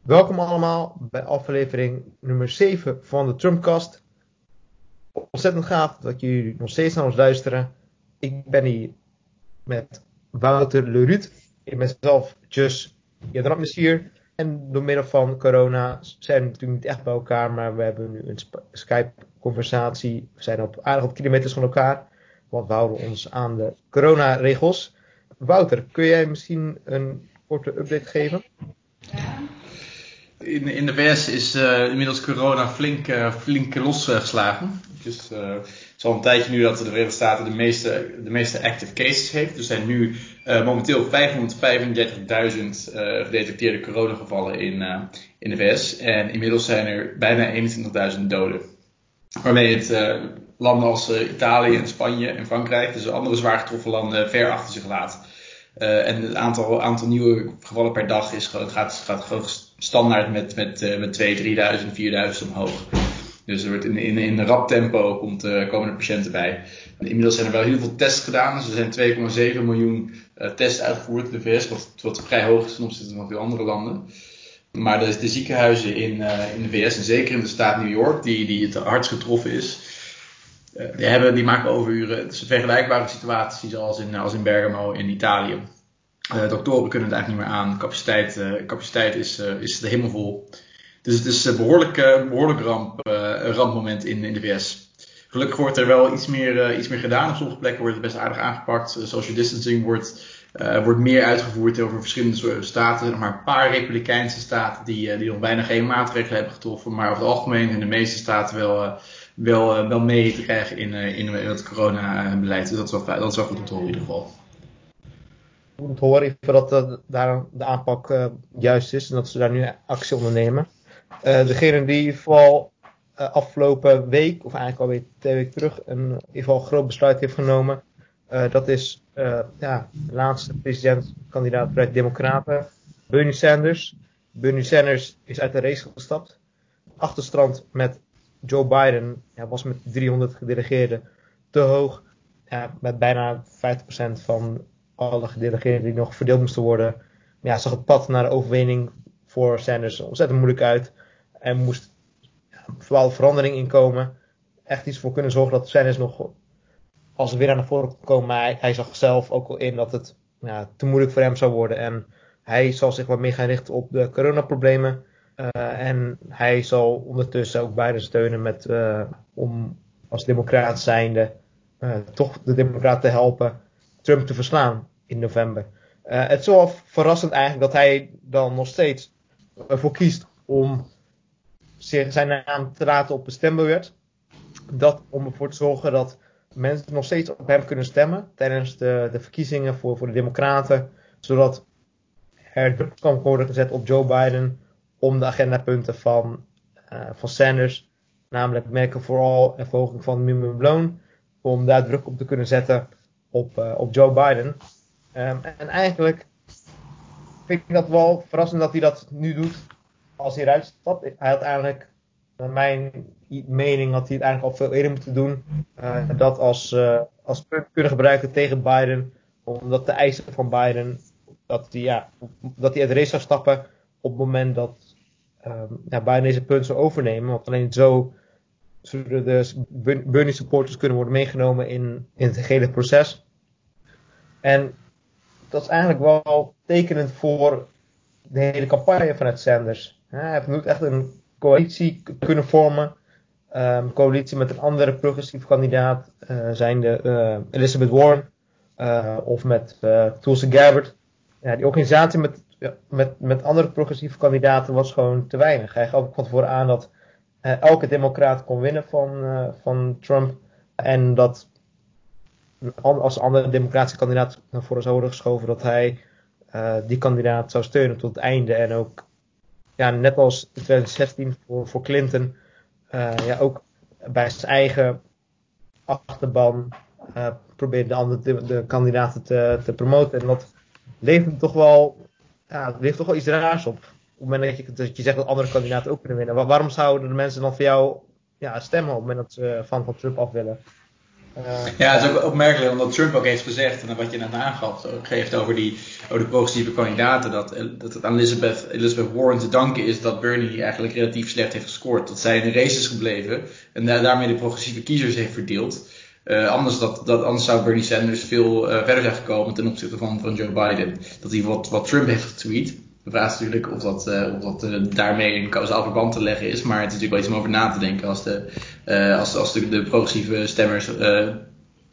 Welkom allemaal bij aflevering nummer 7 van de Trumpcast. Ontzettend gaaf dat jullie nog steeds naar ons luisteren. Ik ben hier met Wouter Leruut. Ik ben zelf Jadratmis hier. En door middel van corona zijn we natuurlijk niet echt bij elkaar, maar we hebben nu een Skype-conversatie. We zijn op aardig wat kilometers van elkaar, want we houden ons aan de coronaregels. Wouter, kun jij misschien een korte update geven? In, in de VS is uh, inmiddels corona flink, uh, flink losgeslagen. Dus uh, het is al een tijdje nu dat de Verenigde Staten de meeste, de meeste active cases heeft. Er zijn nu momenteel 535.000 gedetecteerde coronagevallen in, in de VS. En inmiddels zijn er bijna 21.000 doden. Waarmee het landen als Italië en Spanje en Frankrijk, dus andere zwaar getroffen landen, ver achter zich laat. en het aantal, aantal nieuwe gevallen per dag is, gaat, gaat gewoon standaard met, met, uh, met 2, 3000, 4000 omhoog. Dus er wordt in, in, in rap tempo uh, komen er patiënten bij. Inmiddels zijn er wel heel veel tests gedaan. Dus er zijn 2,7 miljoen uh, tests uitgevoerd in de VS, wat, wat vrij hoog is ten opzichte van veel andere landen. Maar de, de ziekenhuizen in, in de VS, en zeker in de staat New York, die, die het hardst getroffen is, die, hebben, die maken overuren. Het is een vergelijkbare situatie zoals in, als in Bergamo in Italië. Doktoren kunnen het eigenlijk niet meer aan. Capaciteit, uh, capaciteit is, uh, is helemaal vol. Dus het is een behoorlijk, behoorlijk rampmoment in, in de VS. Gelukkig wordt er wel iets meer, iets meer gedaan. Op sommige plekken wordt het best aardig aangepakt. social distancing wordt, wordt meer uitgevoerd over verschillende staten. Maar een paar republikeinse staten die, die nog bijna geen maatregelen hebben getroffen. Maar over het algemeen in de meeste staten wel, wel, wel mee te krijgen in, in, in het coronabeleid. Dus dat is, wel, dat is wel goed om te horen in ieder geval goed horen dat uh, daar de aanpak uh, juist is en dat ze daar nu actie ondernemen. Uh, degene die vooral afgelopen week, of eigenlijk alweer twee weken terug, een, in ieder geval groot besluit heeft genomen. dat is ja, de laatste presidentkandidaat voor de Democraten, Bernie Sanders. Bernie Sanders is uit de race gestapt. Achterstand met Joe Biden ja, was met 300 gedelegeerden te hoog. Ja, met bijna 50% van alle gedelegeerden die nog verdeeld moesten worden. Ja, zag het pad naar de overwinning voor Sanders ontzettend moeilijk uit. En moest vooral verandering inkomen. Echt iets voor kunnen zorgen dat Sanders nog als weer naar voren kon komen. Maar hij, zag zelf ook al in dat het ja, te moeilijk voor hem zou worden. En hij zal zich wat meer gaan richten op de coronaproblemen. Uh, en hij zal ondertussen ook beide steunen met, uh, om als democraat zijnde uh, toch de democraten te helpen Trump te verslaan in november. Uh, het is wel verrassend eigenlijk dat hij dan nog steeds ervoor kiest om zich, zijn naam te laten op de stembiljet. Dat om ervoor te zorgen dat mensen nog steeds op hem kunnen stemmen tijdens de, de verkiezingen voor, voor de Democraten. Zodat er druk kan worden gezet op Joe Biden om de agendapunten van, uh, van Sanders, namelijk merken vooral en verhoging van minimumloon, om daar druk op te kunnen zetten op, uh, op Joe Biden. Um, en eigenlijk vind ik dat wel verrassend dat hij dat nu doet als hij eruit stapt. Hij had eigenlijk, naar mijn mening, had hij het eigenlijk al veel eerder moeten doen. Uh, dat als, uh, als punt kunnen gebruiken tegen Biden. Omdat de eisen van Biden, dat hij, ja, dat hij uit de race zou stappen op het moment dat ja, Biden deze punt zou overnemen. Want alleen zo zullen de Bernie supporters kunnen worden meegenomen in, in het hele proces. En dat is eigenlijk wel tekenend voor de hele campagne vanuit Sanders. Hij heeft nu echt een coalitie kunnen vormen. Um, coalitie met een andere progressief kandidaat, uh, zijnde uh, Elizabeth Warren uh, of met Tulsi Gabbard. Ja, die organisatie met, met, met andere progressieve kandidaten was gewoon te weinig. Hij gaf van tevoren aan dat elke democraat kon winnen van, van Trump. En dat als andere democratische kandidaat naar voren zou geschoven, dat hij uh, die kandidaat zou steunen tot het einde. En ook, ja, net als in 2016 voor, voor Clinton, ja, ook bij zijn eigen achterban uh, probeerde de andere de, de, kandidaten te, te promoten. En dat levert toch wel, ja, levert toch wel iets raars op. Op het moment dat je, zegt dat andere kandidaten ook kunnen winnen. waarom zouden de mensen dan voor jou ja, stemmen op het moment dat ze van, Trump af willen? ja, het is ook opmerkelijk omdat Trump ook heeft gezegd, en wat je net aangaf, geeft over, die, over de progressieve kandidaten, dat, dat het aan Elizabeth, Elizabeth Warren te danken is dat Bernie eigenlijk relatief slecht heeft gescoord. Dat zij in de race is gebleven en daarmee de progressieve kiezers heeft verdeeld. Uh, anders, dat, dat, anders zou Bernie Sanders veel uh, verder zijn gekomen ten opzichte van, van Joe Biden. Dat hij wat, wat Trump heeft getweet. De vraag is natuurlijk of dat, uh, of dat daarmee in kausaal verband te leggen is. Maar het is natuurlijk wel iets om over na te denken. Als de, als, als de, de progressieve stemmers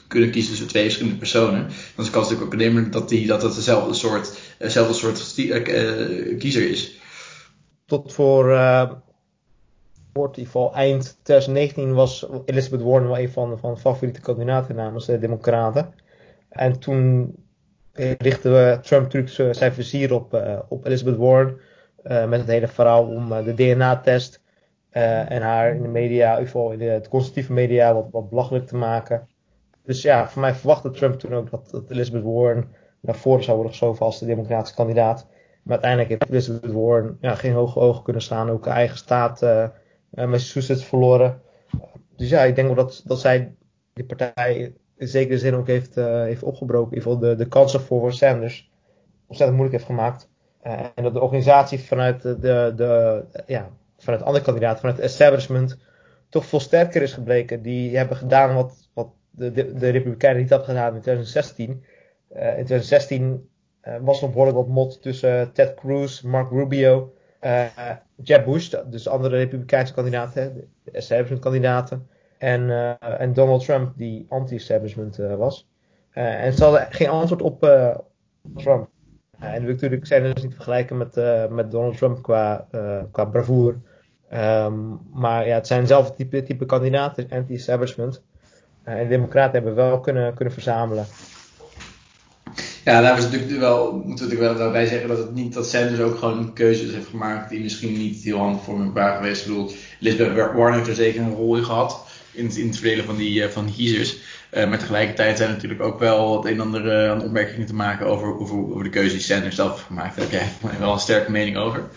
kunnen kiezen tussen twee verschillende personen. Dan is de kans natuurlijk ook nemen dat, die, dat het dezelfde soort, dezelfde soort kiezer is. Tot voor geval eind 2019 was Elizabeth Warren wel een van, van de favoriete kandidaten namens de Democraten. En toen richtte we Trump natuurlijk zijn vizier op, uh, op Elizabeth Warren. Uh, met het hele verhaal om de DNA-test. en haar in de media, in in de, conservatieve media, wat, wat belachelijk te maken. Dus ja, voor mij verwachtte Trump toen ook dat, dat Elizabeth Warren naar voren zou worden geschoven als de democratische kandidaat. Maar uiteindelijk heeft Elizabeth Warren ja, geen hoge ogen kunnen staan. Ook haar eigen staat uh, Massachusetts verloren. Dus ja, ik denk wel dat, dat zij die partij in zekere zin ook heeft, uh, heeft opgebroken. In ieder geval de, de kansen voor Sanders ontzettend moeilijk heeft gemaakt. Uh, en dat de organisatie vanuit de, de, ja, vanuit andere kandidaten, vanuit het establishment, toch veel sterker is gebleken. Die hebben gedaan wat, wat de, de, Republikeinen niet hadden gedaan in 2016. Uh, in 2016 was er nog behoorlijk wat mot tussen Ted Cruz, Mark Rubio uh, Jeb Bush, dus de andere republikeinse kandidaten, de establishment kandidaten. En, uh, en Donald Trump, die anti-establishment uh, was. en ze hadden geen antwoord op Trump. en natuurlijk zijn dus niet vergelijken met, met Donald Trump qua, qua bravoure. Um, maar ja, het zijn dezelfde type, type kandidaten, anti-establishment. en de democraten hebben wel kunnen, kunnen verzamelen. Ja, daar is natuurlijk wel, moeten we natuurlijk wel bij zeggen dat het niet dat Sanders ook gewoon keuzes heeft gemaakt die misschien niet heel handig voor waren geweest. Ik bedoel, Elizabeth Warren heeft er zeker een rol in gehad in, het verdelen van die, uh, van kiezers. Uh, maar tegelijkertijd zijn er natuurlijk ook wel het een en ander uh, aan opmerkingen te maken over, over, over de keuze die Sanders zelf heeft gemaakt. Daar heb jij wel een sterke mening over.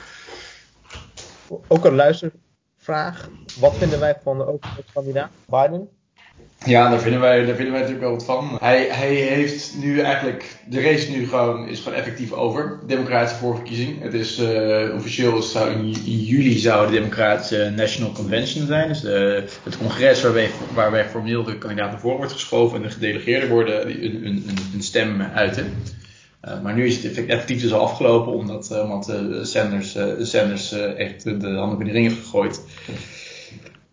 Ook een luistervraag. Wat vinden wij van de overheidskandidaat Biden? Ja, daar vinden, wij, daar vinden wij natuurlijk wel wat van. Hij, hij heeft nu eigenlijk, de race nu gewoon, is gewoon effectief over. Democratische voorverkiezing. Het is uh, officieel, zou in, juli zou de Democratische National Convention zijn. Dus de, het congres waarbij, waarbij formeel de kandidaat naar voren wordt geschoven en de gedelegeerden worden een, een, een stem uiten. Uh, maar nu is het effectief dus al afgelopen omdat, uh, omdat Sanders, Sanders echt de handen in de ring heeft gegooid.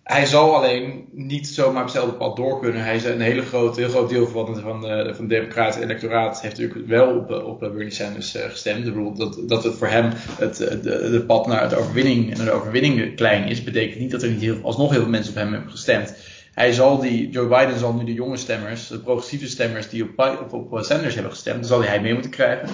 Hij zal alleen niet zomaar op hetzelfde pad door kunnen. Hij is een hele groot, heel groot deel van, van, de, van democratische electoraat heeft natuurlijk wel op, op Bernie Sanders gestemd. Dat, dat het voor hem het de, de pad naar de overwinning, naar de overwinning klein is, betekent niet dat er niet heel, alsnog heel veel mensen op hem hebben gestemd. Hij zal die, Joe Biden zal nu de jonge stemmers, de progressieve stemmers die op, op, op Sanders hebben gestemd, zal hij mee moeten krijgen.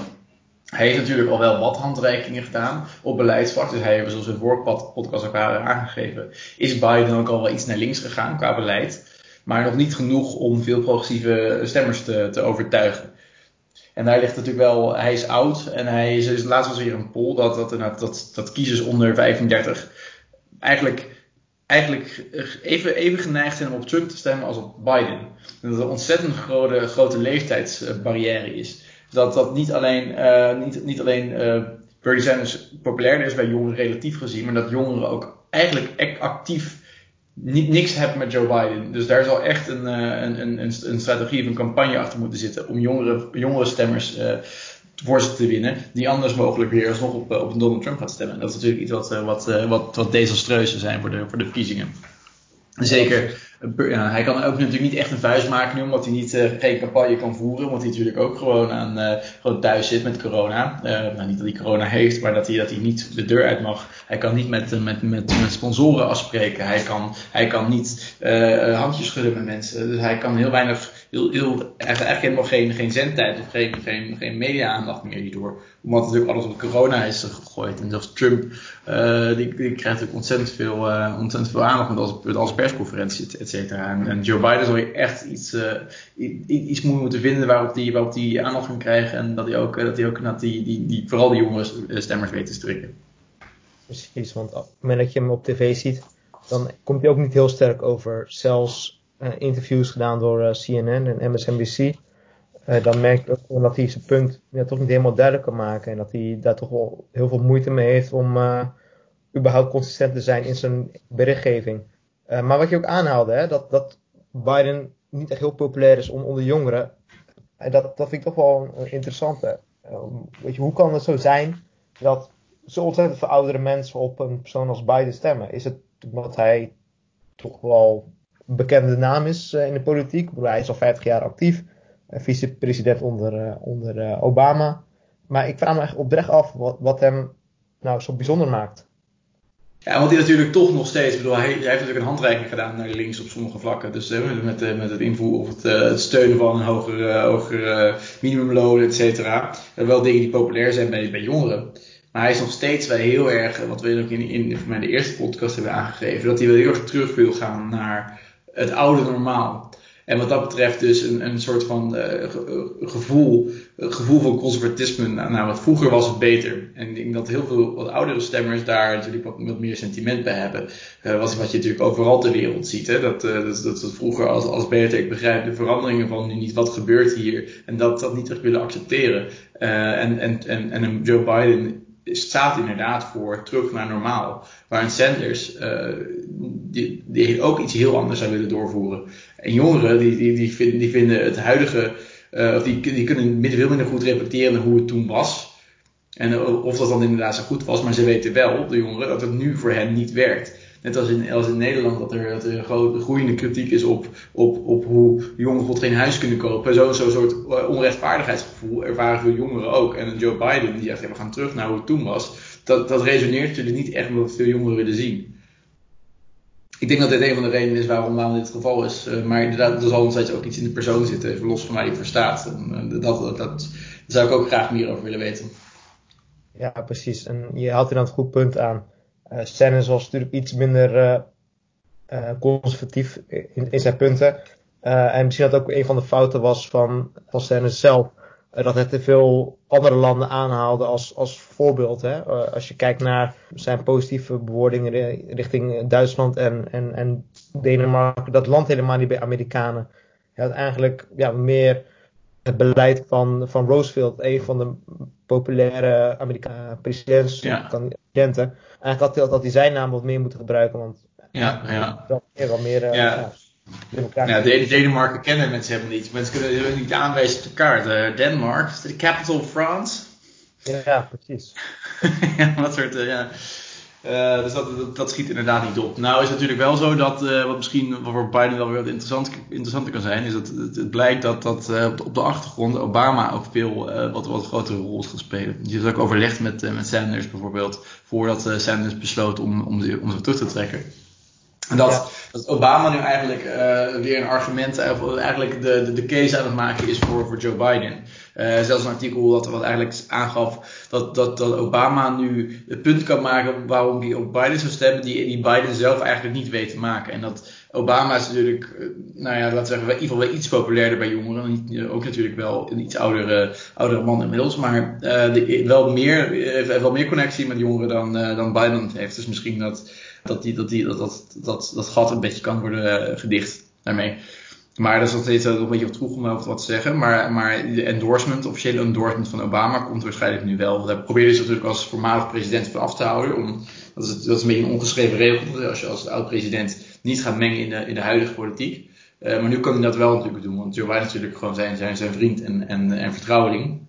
Hij heeft natuurlijk al wel wat handreikingen gedaan op beleidsvlak. Dus hij heeft, zoals in de podcast ook aangegeven, is Biden ook al wel iets naar links gegaan qua beleid. Maar nog niet genoeg om veel progressieve stemmers te, te overtuigen. En daar ligt natuurlijk wel, hij is oud en hij is, laatst was weer een poll dat, dat, dat, dat kiezers onder 35 eigenlijk, eigenlijk even, even geneigd zijn om op Trump te stemmen als op Biden. En dat er een ontzettend grote, grote leeftijdsbarrière is dat dat niet alleen, uh, niet, niet alleen uh, Bernie Sanders populairder is bij jongeren relatief gezien, maar dat jongeren ook eigenlijk actief niks hebben met Joe Biden. Dus daar zal echt een, uh, een, een, een, strategie of een campagne achter moeten zitten om jongere, jongere stemmers voor ze te winnen, die anders mogelijk weer alsnog op, op Donald Trump gaat stemmen. Dat is natuurlijk iets wat, wat, wat, wat desastreus zou zijn voor de, voor de verkiezingen. Zeker hij kan ook natuurlijk niet echt een vuist maken nu, omdat hij niet, uh, geen campagne kan voeren. Omdat hij natuurlijk ook gewoon, aan, uh, gewoon thuis zit met corona. Uh, nou, niet dat hij corona heeft, maar dat hij, dat hij niet de deur uit mag. Hij kan niet met, met, met, met sponsoren afspreken. Hij kan, hij kan niet handjes schudden met mensen. Dus hij kan heel weinig, heel, heel, eigenlijk helemaal geen, geen zendtijd of geen, geen, geen media-aandacht meer hierdoor. Omdat natuurlijk alles op corona is gegooid. En zelfs Trump, die, die krijgt natuurlijk ontzettend veel, ontzettend veel aandacht met als, als persconferentie, et en, en, Joe Biden zal je echt iets, uh, iets moeten vinden waarop die, die aandacht kan krijgen. En dat hij ook, dat ook die, die, die, vooral de jongere stemmers weet te strikken. Precies, want op het moment dat je hem op tv ziet, dan komt hij ook niet heel sterk over. Zelfs interviews gedaan door CNN en MSNBC. dan merk je ook dat hij zijn punt toch niet helemaal duidelijk kan maken. En dat hij daar toch wel heel veel moeite mee heeft om überhaupt consistent te zijn in zijn berichtgeving. maar wat je ook aanhaalde, hè, dat, dat Biden niet echt heel populair is onder jongeren. En dat, dat vind ik toch wel een interessante. weet je, hoe kan het zo zijn dat zo ontzettend veel oudere mensen op een persoon als Biden stemmen? Is het omdat hij toch wel bekende naam is uh, in de politiek? Hij is al 50 jaar actief, uh, vicepresident onder, uh, onder Obama. Maar ik vraag me echt oprecht af wat, hem nou zo bijzonder maakt. Ja, want hij natuurlijk toch nog steeds, bedoel, hij, heeft natuurlijk een handreiking gedaan naar links op sommige vlakken. Dus met, met het invoeren of het, steunen van een hoger, hoger minimumloon, et cetera. Wel dingen die populair zijn bij, bij jongeren. Maar hij is nog steeds wel heel erg, wat we ook in, in, in de eerste podcast hebben aangegeven, dat hij wel heel erg terug wil gaan naar het oude normaal. En wat dat betreft dus een, een soort van uh, gevoel, gevoel van conservatisme. Nou, wat vroeger was het beter. En ik denk dat heel veel wat oudere stemmers daar natuurlijk wat, meer sentiment bij hebben. Uh, wat, wat je natuurlijk overal ter wereld ziet. Hè? Dat, uh, dat, dat, dat, vroeger als, als beter, ik begrijp de veranderingen van nu niet, wat gebeurt hier. En dat dat niet echt willen accepteren. en, en, en, en Joe Biden staat inderdaad voor terug naar normaal. Waar een Sanders uh, die, die ook iets heel anders zou willen doorvoeren. En jongeren die, die, die, vinden, die vinden het huidige, uh, of die, die kunnen veel minder goed reflecteren hoe het toen was. En of dat dan inderdaad zo goed was, maar ze weten wel, de jongeren, dat het nu voor hen niet werkt. Net als in, als in Nederland, dat er, dat er een grote, groeiende kritiek is op, op, op hoe jongeren bijvoorbeeld geen huis kunnen kopen. Zo'n zo soort eh, onrechtvaardigheidsgevoel ervaren veel jongeren ook. En Joe Biden, die zegt, ja, we gaan terug naar hoe het toen was. Dat, dat resoneert natuurlijk niet echt met wat veel jongeren willen zien. Ik denk dat dit een van de redenen is waarom, waarom dit geval is. Uh, maar inderdaad, er zal nog steeds ook iets in de persoon zitten, los van waar hij voor staat. En, uh, dat, dat, zou ik ook graag meer over willen weten. Ja, precies. En je haalt er dan het goed punt aan. Uh, was natuurlijk iets minder uh, uh, conservatief in, in, zijn punten. en misschien dat ook een van de fouten was van, van zelf. dat hij te veel andere landen aanhaalde als, als voorbeeld. Hè? als je kijkt naar zijn positieve bewoordingen richting Duitsland en, en, en Denemarken. Dat land helemaal niet bij Amerikanen. Hij had eigenlijk ja, meer het beleid van, van Roosevelt, een van de populaire Amerikaanse presidenten. Ja. Eigenlijk had hij, had hij zijn naam wat meer moeten gebruiken, want ja, ja. dat meer, wat meer uh, ja. Ja, ja Denemarken kennen mensen helemaal niet. Mensen kunnen niet aanwijzen op de kaart. Uh, Denmark, is de capital of France? Ja, precies. ja, wat soort, uh, ja. Uh, dus dat, dat, schiet inderdaad niet op. Nou is het natuurlijk wel zo dat, uh, wat misschien voor Biden wel weer interessant, interessanter kan zijn, is dat het, het blijkt dat, dat uh, op de achtergrond Obama ook veel wat, wat grotere rol is gaan spelen. Je hebt ook overlegd met, met Sanders bijvoorbeeld, voordat Sanders besloot om, om, om zich terug te trekken. En dat, dat Obama nu eigenlijk weer een argument, of eigenlijk de, de, de, case aan het maken is voor, voor Joe Biden. Uh, zelfs een artikel dat wat eigenlijk aangaf dat, dat, dat Obama nu het punt kan maken waarom hij op Biden zou stemmen, die, die Biden zelf eigenlijk niet weet te maken. En dat Obama is natuurlijk, uh, nou ja, laten we zeggen, in ieder geval wel iets populairder bij jongeren. Niet, ook natuurlijk wel een iets oudere, oudere man inmiddels, maar wel, meer, wel meer connectie met jongeren dan, dan Biden heeft. Dus misschien dat dat, die, dat, die, dat, dat, dat, dat gat een beetje kan worden eh, gedicht daarmee. Maar dat is nog steeds een beetje wat vroeg om over wat te zeggen. Maar, maar de endorsement, officiële endorsement van Obama komt waarschijnlijk nu wel. Daar probeerde ze natuurlijk als voormalig president van af te houden. Om, dat, is, is een beetje een ongeschreven regel. Als je als oud-president niet gaat mengen in de, in de huidige politiek. Uh, maar nu kan hij dat wel natuurlijk doen. Want Joe Biden natuurlijk gewoon zijn, zijn, zijn vriend en, en, en vertrouweling.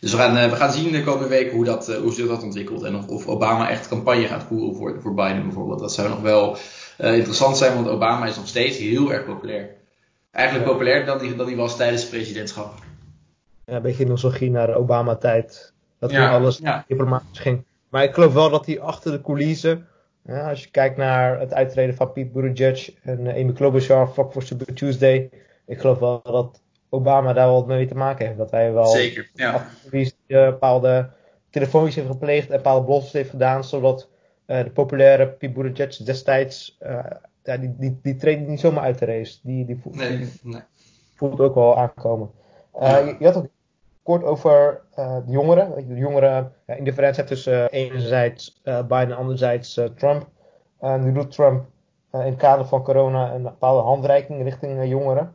Dus we gaan, uh, we gaan zien de komende weken hoe, dat, uh, hoe zich dat ontwikkelt. En of, of, Obama echt campagne gaat voeren voor, voor Biden bijvoorbeeld. Dat zou nog wel uh, interessant zijn, want Obama is nog steeds heel erg populair. Eigenlijk ja. populairder dan hij dan die was tijdens het presidentschap. Ja, een beetje nostalgie naar de Obama-tijd. Dat ja, alles ja. diplomatisch ging. Maar ik geloof wel dat hij achter de coulissen, ja, als je kijkt naar het uittreden van Pete Buttigieg en Amy Klobuchar, Fuck for Super Tuesday. Ik geloof wel dat Obama daar wel mee te maken heeft. Dat hij wel Zeker, ja. bepaalde telefoontjes heeft gepleegd en bepaalde beloftes heeft gedaan, zodat de populaire Pete Buttigieg destijds, uh, ja, die, die, die treedt niet zomaar uit de race. Die, die, voelt, nee, nee. voelt ook wel aankomen. Uh, je, je, had ook kort over de jongeren. De jongeren, ja, indifferentie tussen enerzijds Biden en anderzijds Trump. En nu doet Trump in het kader van corona een bepaalde handreiking richting jongeren.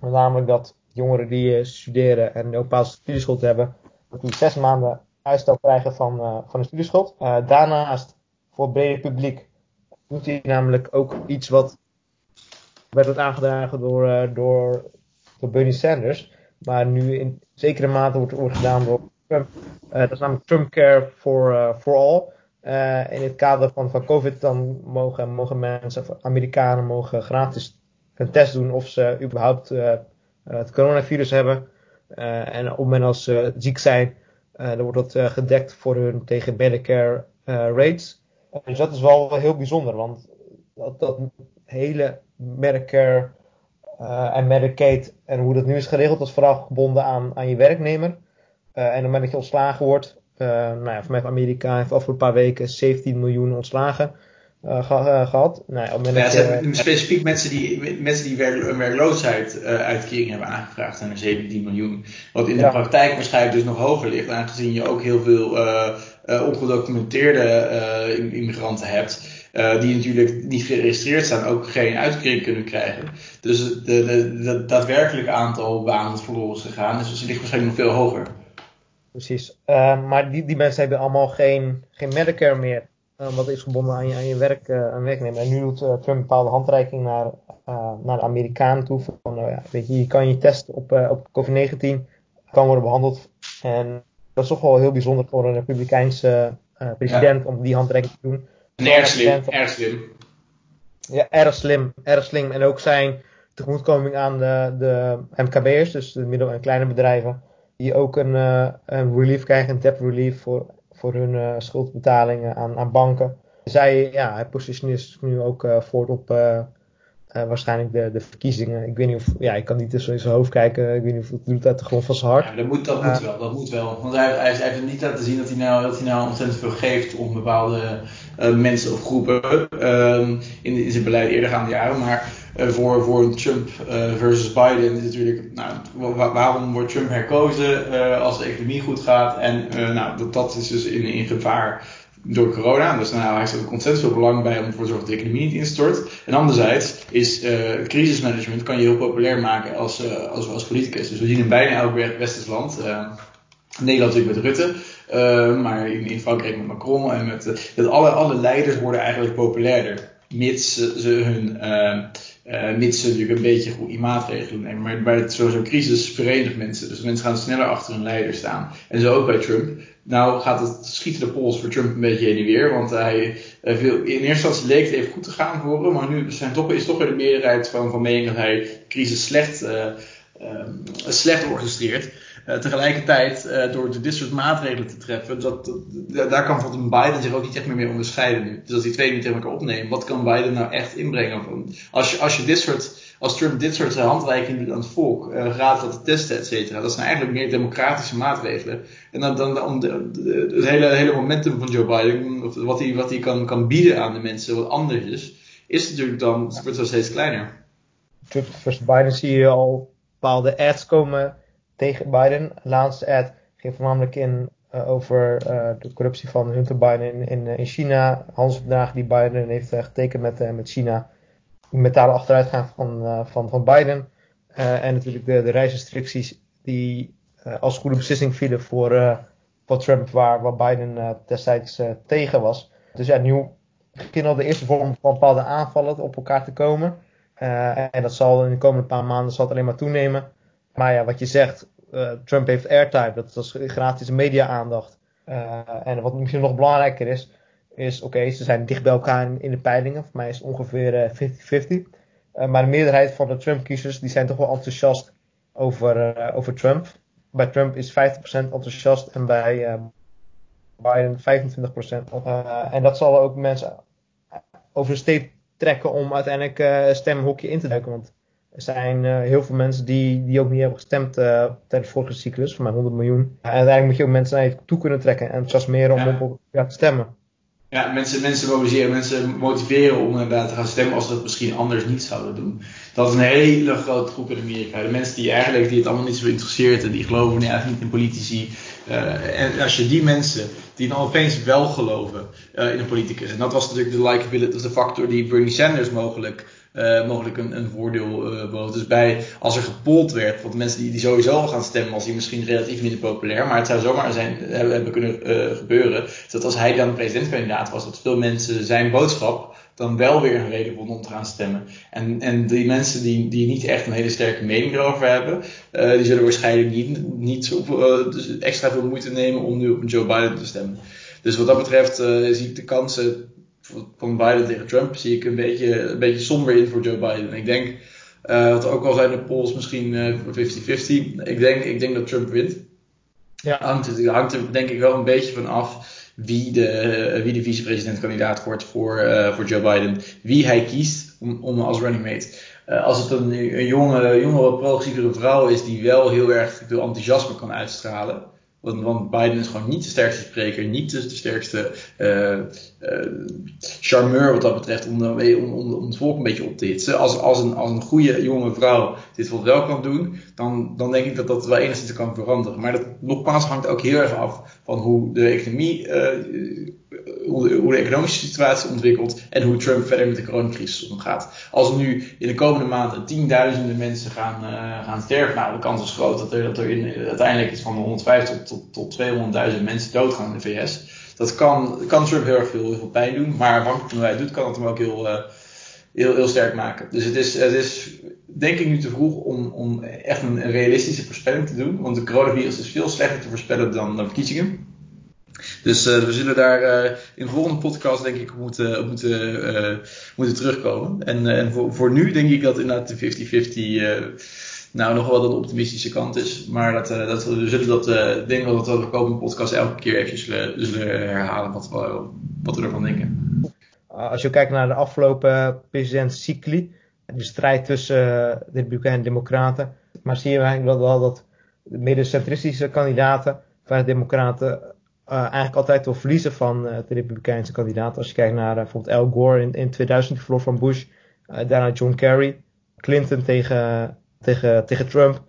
Namelijk dat jongeren die studeren en een bepaalde studieschuld hebben, dat die zes maanden uitstel krijgen van, van een studieschuld. daarnaast voor het brede publiek doet hij namelijk ook iets wat werd aangedragen door, door, door Bernie Sanders. Maar nu in zekere mate wordt, gedaan door Trump. Uh, dat is namelijk Trump Care for, uh, for All. In het kader van, van COVID dan mogen, mogen mensen, Amerikanen mogen gratis een test doen of ze überhaupt het coronavirus hebben. en op moment als ze ziek zijn, dan wordt dat gedekt voor hun tegen Medicare rates. Dus dat is wel heel bijzonder, want dat, dat hele Medicare uh, en Medicaid en hoe dat nu is geregeld, dat is vooral gebonden aan, aan je werknemer. Uh, en op het moment dat je ontslagen wordt, uh, nou ja, voor mij heeft Amerika heeft afgelopen paar weken 17 miljoen ontslagen gehad. Nou op ja, ze hebben specifiek mensen die, mensen die werk, een werkloosheidsuitkering hebben aangevraagd, zijn er 17 miljoen. Wat in de praktijk waarschijnlijk dus nog hoger ligt, aangezien je ook heel veel ongedocumenteerde immigranten hebt. Uh, die natuurlijk niet geregistreerd staan, ook geen uitkering kunnen krijgen. Dus het de, de, de, daadwerkelijke aantal banen dat verloren is gegaan, dus het ligt waarschijnlijk nog veel hoger. Precies, uh, maar die, die mensen hebben allemaal geen, geen Medicare meer. Uh, wat is gebonden aan je, aan je werk, aan werknemer. En nu doet Trump een bepaalde handreiking naar, naar de Amerikanen toe. Van, nou ja, weet je, je kan je testen op, op COVID-19, kan worden behandeld. En dat is toch wel heel bijzonder voor een Republikeinse president ja. om die handreiking te doen. Erg slim, erg slim. Ja, erg slim, erg slim. En ook zijn tegemoetkoming aan de, de MKB'ers, dus de middel- en kleine bedrijven, die ook een, een relief krijgen, een debt relief voor, voor hun uh, schuldbetalingen aan, aan banken. Zij, ja, hij positioneert nu ook uh, voort op uh, waarschijnlijk de, de verkiezingen. Ik weet niet of, ja, ik kan niet tussen in zijn hoofd kijken. Ik weet niet of het doet uit de grond van zijn hart. Ja, dat moet, dat moet wel, dat moet wel. Want hij, hij, hij heeft niet laten zien dat hij nou, dat hij nou ontzettend veel geeft om bepaalde mensen of groepen um, in, in zijn beleid eerder gaande jaren. Maar uh, voor, voor Trump versus Biden is natuurlijk, nou, waarom wordt Trump herkozen als de economie goed gaat? En nou, dat, dat is dus in, in gevaar door corona. Dus nou, hij heeft er ontzettend veel belang bij om ervoor te zorgen dat de economie niet instort. En anderzijds is uh, crisismanagement kan je heel populair maken als, uh, als, als politicus. Dus we zien in bijna elk westers land. Nederland natuurlijk met Rutte, maar in, in, Frankrijk met Macron en met dat alle, alle leiders worden eigenlijk populairder, mits ze hun uh, mits ze natuurlijk een beetje goede maatregelen nemen. Maar bij zo'n crisis verenigt mensen. Dus mensen gaan sneller achter hun leider staan. En zo ook bij Trump. Nou gaat het schieten de pols voor Trump een beetje heen en weer. Want hij, uh, veel, in eerste instantie leek het even goed te gaan voor hem. Maar nu zijn toch, is toch weer de meerderheid van, van mening dat hij de crisis slecht, uh, slecht orchestreert. Uh, tegelijkertijd, uh, door dit soort maatregelen te treffen, dat, dat, daar kan Biden zich ook niet echt meer mee onderscheiden nu. Dus als die twee niet tegen elkaar opnemen, wat kan Biden nou echt inbrengen? Als je, als je dit soort, als Trump dit soort handreikingen doet aan het volk, uh, gratis laten testen, et cetera, dat zijn eigenlijk meer democratische maatregelen. En dan, dan om de, het hele, hele momentum van Joe Biden, of wat hij, wat hij kan, kan bieden aan de mensen, wat anders is, is natuurlijk dan, het wordt steeds kleiner. Trump versus Biden zie je al bepaalde ads komen tegen Biden. De laatste ad ging voornamelijk in uh, over uh, de corruptie van Hunter Biden in, in, in China. Handelsverdragen die Biden heeft getekend met, met China. Metalen achteruitgaan van, van, Biden. en natuurlijk de, de reisrestricties die als goede beslissing vielen voor, voor Trump, waar, waar Biden destijds tegen was. Dus ja, nu beginnen al de eerste vorm van bepaalde aanvallen op elkaar te komen. en dat zal in de komende paar maanden zal alleen maar toenemen. Maar ja, wat je zegt, uh, Trump heeft airtime, dat is gratis media-aandacht. Uh, en wat misschien nog belangrijker is, is oké, ze zijn dicht bij elkaar in, de peilingen. Voor mij is het ongeveer 50-50. Uh, maar de meerderheid van de Trump-kiezers die zijn toch wel enthousiast over, over Trump. Bij Trump is 50% enthousiast en bij Biden 25%. en dat zal ook mensen over de steep trekken om uiteindelijk uh, stemhokje in te duiken. Want er zijn uh, heel veel mensen die, die ook niet hebben gestemd uh, tijdens de vorige cyclus, voor mij 100 miljoen. En uiteindelijk moet je ook mensen naar je toe kunnen trekken en enthousiasmeren om ja. op ja, te stemmen. Ja, mensen, mensen mobiliseren, mensen motiveren om inderdaad te gaan stemmen als ze dat misschien anders niet zouden doen. Dat is een hele grote groep in Amerika. De mensen die eigenlijk die het allemaal niet zo interesseert en die geloven nee, eigenlijk niet in politici. Uh, en als je die mensen die dan opeens wel geloven uh, in een politicus. En dat was natuurlijk de likability, dat was de factor die Bernie Sanders mogelijk uh, mogelijk een, een voordeel uh, bood. Dus bij, als er gepold werd, want mensen die, die sowieso gaan stemmen, was hij misschien relatief minder populair. Maar het zou zomaar zijn, hebben, hebben kunnen gebeuren, dat als hij dan presidentskandidaat was, dat veel mensen zijn boodschap dan wel weer een reden vonden om te gaan stemmen. En, en die mensen die, die niet echt een hele sterke mening erover hebben, die zullen waarschijnlijk niet, niet zo, dus extra veel moeite nemen om nu op Joe Biden te stemmen. Dus wat dat betreft zie ik de kansen van Biden tegen Trump zie ik een beetje, een beetje somber in voor Joe Biden. Ik denk, uh, wat ook al zijn de polls misschien 50-50. Uh, ik, denk, ik denk dat Trump wint. Ja. Hangt, hangt er denk ik wel een beetje van af wie de, wie de vicepresidentkandidaat wordt voor, uh, voor Joe Biden. Wie hij kiest om, om als running mate. Uh, als het een, een jonge, jonge, progressievere vrouw is die wel heel erg veel enthousiasme kan uitstralen want, Biden is gewoon niet de sterkste spreker, niet de, sterkste uh, uh, charmeur wat dat betreft, om, het volk een beetje op te hitsen. Als, als, een, als een goede jonge vrouw dit wel kan doen, dan, dan denk ik dat dat wel enigszins kan veranderen. Maar dat nogmaals hangt ook heel erg af van hoe de economie, uh, hoe, de, de economische situatie ontwikkelt en hoe Trump verder met de coronacrisis omgaat. Als er nu in de komende maanden tienduizenden mensen gaan, gaan sterven, nou de kans is groot dat er, uiteindelijk iets van 150 tot tot, tot 200.000 mensen doodgaan in de VS. Dat kan, kan Trump heel erg veel, heel veel pijn doen, maar afhankelijk van hoe hij doet, kan het hem ook heel, uh, heel, heel sterk maken. Dus het is, het is denk ik nu te vroeg om, om echt een, realistische voorspelling te doen, want de coronavirus is veel slechter te voorspellen dan, dan verkiezingen. Dus uh, we zullen daar uh, in de volgende podcast denk ik moeten, moeten, uh, moeten terugkomen. En, voor, voor nu denk ik dat inderdaad de 50-50 nou nog wel de optimistische kant is. Maar dat, dat, we zullen dat, denk dat we de komende podcast elke keer even zullen, zullen herhalen wat we, wat we ervan denken. Als je kijkt naar de afgelopen presidentscycli, de strijd tussen de Republikeinen en Democraten, maar zie je eigenlijk wel, wel dat de middencentristische kandidaten van de Democraten eigenlijk altijd wel verliezen van de Republikeinse kandidaten. Als je kijkt naar bijvoorbeeld Al Gore in, in 2000, die verloor van Bush, daarna John Kerry, Clinton tegen tegen, tegen Trump.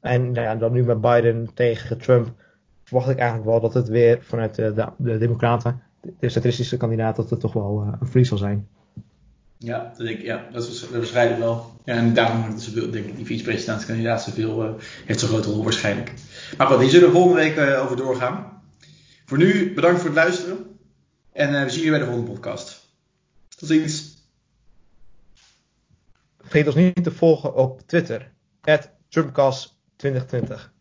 En nou ja, dan nu met Biden tegen Trump verwacht ik eigenlijk wel dat het weer vanuit de, de, de Democraten, de centristische kandidaat, dat het toch wel een verlies zal zijn. Ja, dat ik, ja, dat is waarschijnlijk wel. Ja, en daarom denk ik, die vicepresidentskandidaat zoveel, heeft zo'n grote rol waarschijnlijk. Maar goed, die zullen we volgende week over doorgaan. Voor nu, bedankt voor het luisteren. En we zien je bij de volgende podcast. Tot ziens. Vergeet ons niet te volgen op Twitter. Trumpcast2020.